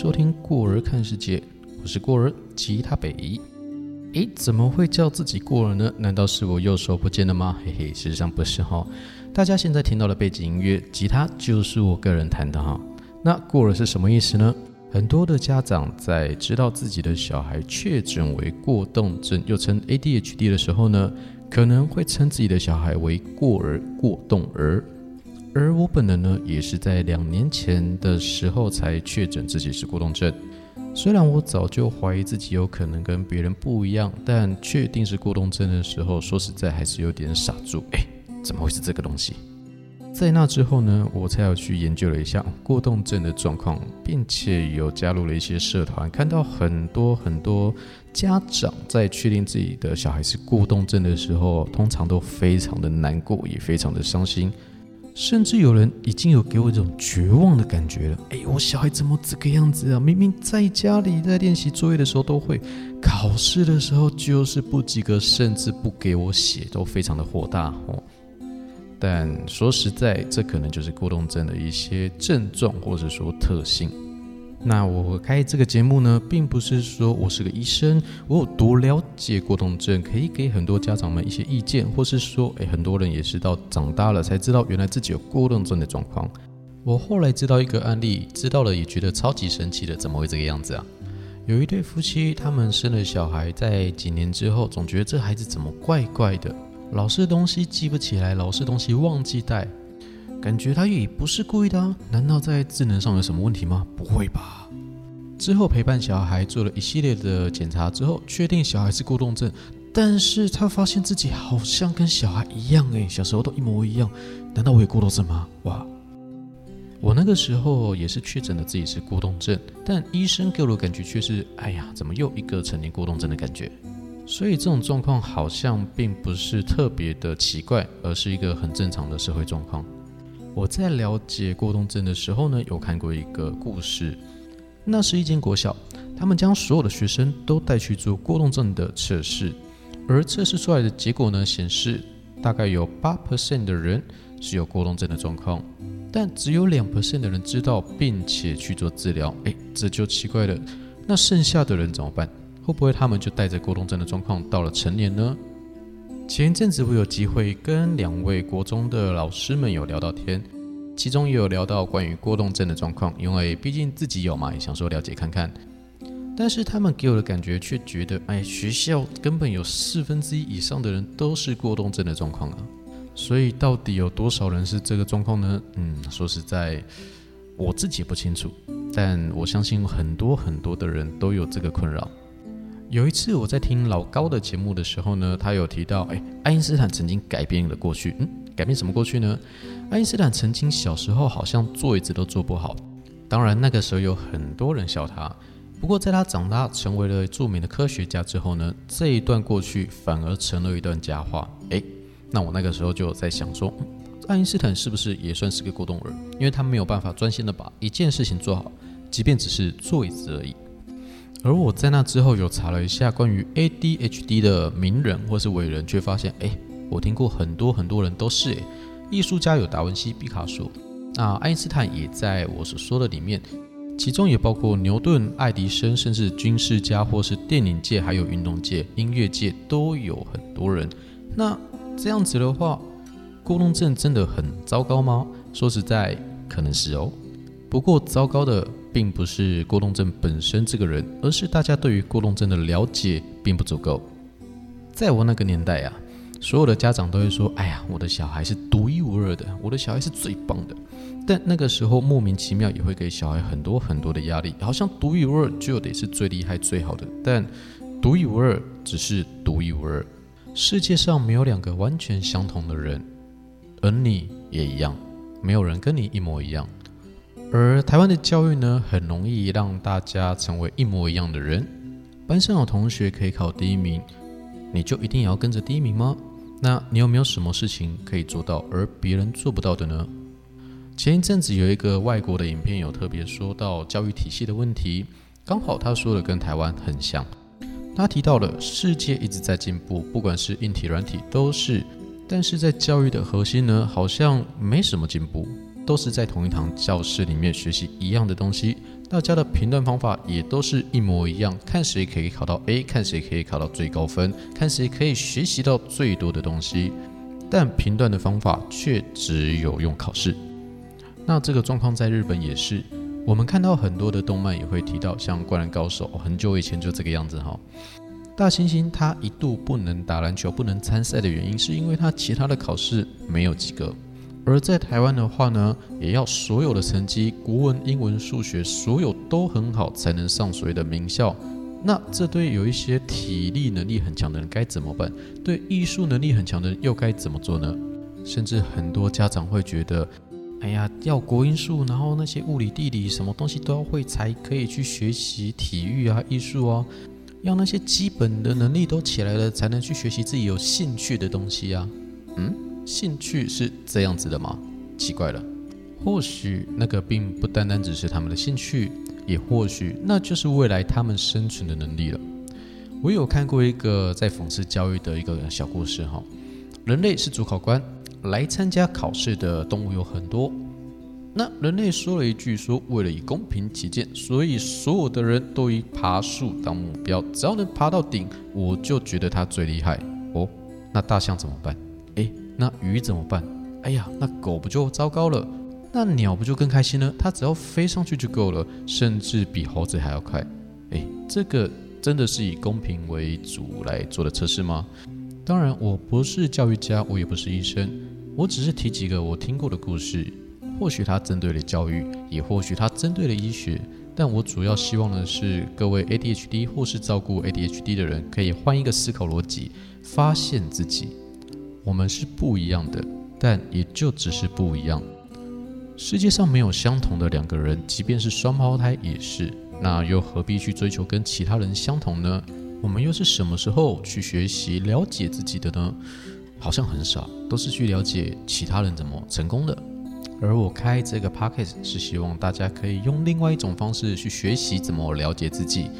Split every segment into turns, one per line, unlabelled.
收听过儿看世界，我是过儿吉他北。诶，怎么会叫自己过儿呢？难道是我右手不见了吗？嘿嘿，事实上不是哈。大家现在听到的背景音乐，吉他就是我个人弹的哈。那过儿是什么意思呢？很多的家长在知道自己的小孩确诊为过动症，又称 ADHD 的时候呢，可能会称自己的小孩为过儿、过动儿。而我本人呢，也是在两年前的时候才确诊自己是过动症。虽然我早就怀疑自己有可能跟别人不一样，但确定是过动症的时候，说实在还是有点傻住。哎，怎么会是这个东西？在那之后呢，我才有去研究了一下过动症的状况，并且有加入了一些社团，看到很多很多家长在确定自己的小孩是过动症的时候，通常都非常的难过，也非常的伤心。甚至有人已经有给我一种绝望的感觉了。哎，我小孩怎么这个样子啊？明明在家里在练习作业的时候都会，考试的时候就是不及格，甚至不给我写，都非常的火大哦。但说实在，这可能就是过动症的一些症状或者说特性。那我开这个节目呢，并不是说我是个医生，我有多了解过动症，可以给很多家长们一些意见，或是说，诶，很多人也是到长大了才知道原来自己有过动症的状况。我后来知道一个案例，知道了也觉得超级神奇的，怎么会这个样子啊？有一对夫妻，他们生了小孩，在几年之后，总觉得这孩子怎么怪怪的，老是东西记不起来，老是东西忘记带。感觉他也不是故意的啊？难道在智能上有什么问题吗？不会吧。之后陪伴小孩做了一系列的检查之后，确定小孩是过动症，但是他发现自己好像跟小孩一样诶，小时候都一模一样。难道我也过动症吗？哇！我那个时候也是确诊了自己是过动症，但医生给我的感觉却是，哎呀，怎么又一个成年过动症的感觉？所以这种状况好像并不是特别的奇怪，而是一个很正常的社会状况。我在了解过动症的时候呢，有看过一个故事。那是一间国小，他们将所有的学生都带去做过动症的测试，而测试出来的结果呢，显示大概有八 percent 的人是有过动症的状况，但只有两 percent 的人知道并且去做治疗。诶，这就奇怪了。那剩下的人怎么办？会不会他们就带着过动症的状况到了成年呢？前一阵子我有机会跟两位国中的老师们有聊到天，其中也有聊到关于过动症的状况，因为毕竟自己有嘛，也想说了解看看。但是他们给我的感觉却觉得，哎，学校根本有四分之一以上的人都是过动症的状况啊。所以到底有多少人是这个状况呢？嗯，说实在，我自己不清楚，但我相信很多很多的人都有这个困扰。有一次我在听老高的节目的时候呢，他有提到，哎，爱因斯坦曾经改变了过去。嗯，改变什么过去呢？爱因斯坦曾经小时候好像坐椅子都坐不好，当然那个时候有很多人笑他。不过在他长大成为了著名的科学家之后呢，这一段过去反而成了一段佳话。哎，那我那个时候就在想说，爱因斯坦是不是也算是个过动儿？因为他没有办法专心的把一件事情做好，即便只是坐椅子而已。而我在那之后有查了一下关于 ADHD 的名人或是伟人，却发现，哎，我听过很多很多人都是，哎，艺术家有达文西、毕卡索，那爱因斯坦也在我所说的里面，其中也包括牛顿、爱迪生，甚至军事家或是电影界，还有运动界、音乐界都有很多人。那这样子的话，过动症真的很糟糕吗？说实在，可能是哦。不过糟糕的。并不是过动症本身这个人，而是大家对于过动症的了解并不足够。在我那个年代啊，所有的家长都会说：“哎呀，我的小孩是独一无二的，我的小孩是最棒的。”但那个时候莫名其妙也会给小孩很多很多的压力，好像独一无二就得是最厉害、最好的。但独一无二只是独一无二，世界上没有两个完全相同的人，而你也一样，没有人跟你一模一样。而台湾的教育呢，很容易让大家成为一模一样的人。班上有同学可以考第一名，你就一定要跟着第一名吗？那你有没有什么事情可以做到，而别人做不到的呢？前一阵子有一个外国的影片，有特别说到教育体系的问题，刚好他说的跟台湾很像。他提到了世界一直在进步，不管是硬体软体都是，但是在教育的核心呢，好像没什么进步。都是在同一堂教室里面学习一样的东西，大家的评断方法也都是一模一样，看谁可以考到 A，看谁可以考到最高分，看谁可以学习到最多的东西。但评断的方法却只有用考试。那这个状况在日本也是，我们看到很多的动漫也会提到，像《灌篮高手》，很久以前就这个样子哈。大猩猩他一度不能打篮球、不能参赛的原因，是因为他其他的考试没有及格。而在台湾的话呢，也要所有的成绩，国文、英文、数学，所有都很好，才能上所谓的名校。那这对有一些体力能力很强的人该怎么办？对艺术能力很强的人又该怎么做呢？甚至很多家长会觉得，哎呀，要国音数，然后那些物理、地理什么东西都要会，才可以去学习体育啊、艺术啊，要那些基本的能力都起来了，才能去学习自己有兴趣的东西啊。嗯，兴趣是这样子的吗？奇怪了，或许那个并不单单只是他们的兴趣。也或许那就是未来他们生存的能力了。我有看过一个在讽刺教育的一个小故事哈，人类是主考官，来参加考试的动物有很多。那人类说了一句说，为了以公平起见，所以所有的人都以爬树当目标，只要能爬到顶，我就觉得他最厉害哦。那大象怎么办？诶，那鱼怎么办？哎呀，那狗不就糟糕了？那鸟不就更开心呢？它只要飞上去就够了，甚至比猴子还要快。诶，这个真的是以公平为主来做的测试吗？当然，我不是教育家，我也不是医生，我只是提几个我听过的故事。或许它针对了教育，也或许它针对了医学。但我主要希望的是，各位 ADHD 或是照顾 ADHD 的人，可以换一个思考逻辑，发现自己，我们是不一样的，但也就只是不一样。世界上没有相同的两个人，即便是双胞胎也是。那又何必去追求跟其他人相同呢？我们又是什么时候去学习了解自己的呢？好像很少，都是去了解其他人怎么成功的。而我开这个 p o c k e t 是希望大家可以用另外一种方式去学习怎么了解自己。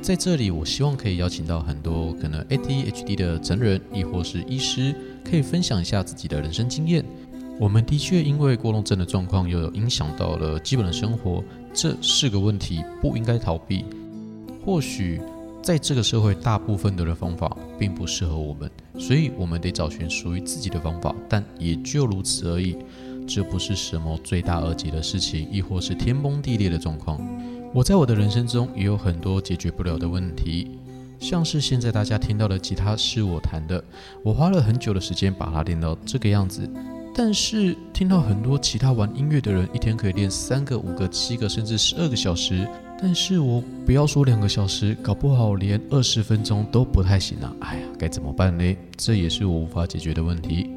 在这里，我希望可以邀请到很多可能 ADHD 的成人，亦或是医师，可以分享一下自己的人生经验。我们的确因为过动症的状况，又有影响到了基本的生活，这是个问题，不应该逃避。或许在这个社会，大部分的方法并不适合我们，所以我们得找寻属于自己的方法。但也就如此而已，这不是什么罪大恶极的事情，亦或是天崩地裂的状况。我在我的人生中也有很多解决不了的问题，像是现在大家听到的吉他是我弹的，我花了很久的时间把它练到这个样子。但是听到很多其他玩音乐的人一天可以练三个、五个、七个，甚至十二个小时，但是我不要说两个小时，搞不好连二十分钟都不太行啊！哎呀，该怎么办呢？这也是我无法解决的问题。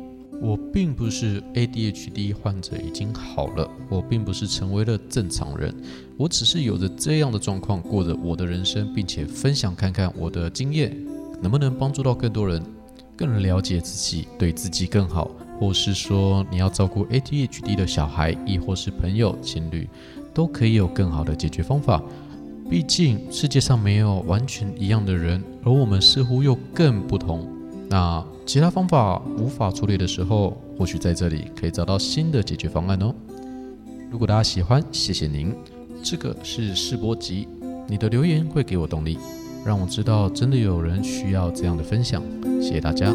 我并不是 ADHD 患者已经好了，我并不是成为了正常人，我只是有着这样的状况，过着我的人生，并且分享看看我的经验，能不能帮助到更多人，更了解自己，对自己更好。或是说你要照顾 ADHD 的小孩，亦或是朋友、情侣，都可以有更好的解决方法。毕竟世界上没有完全一样的人，而我们似乎又更不同。那其他方法无法处理的时候，或许在这里可以找到新的解决方案哦。如果大家喜欢，谢谢您。这个是世博集，你的留言会给我动力，让我知道真的有人需要这样的分享。谢谢大家。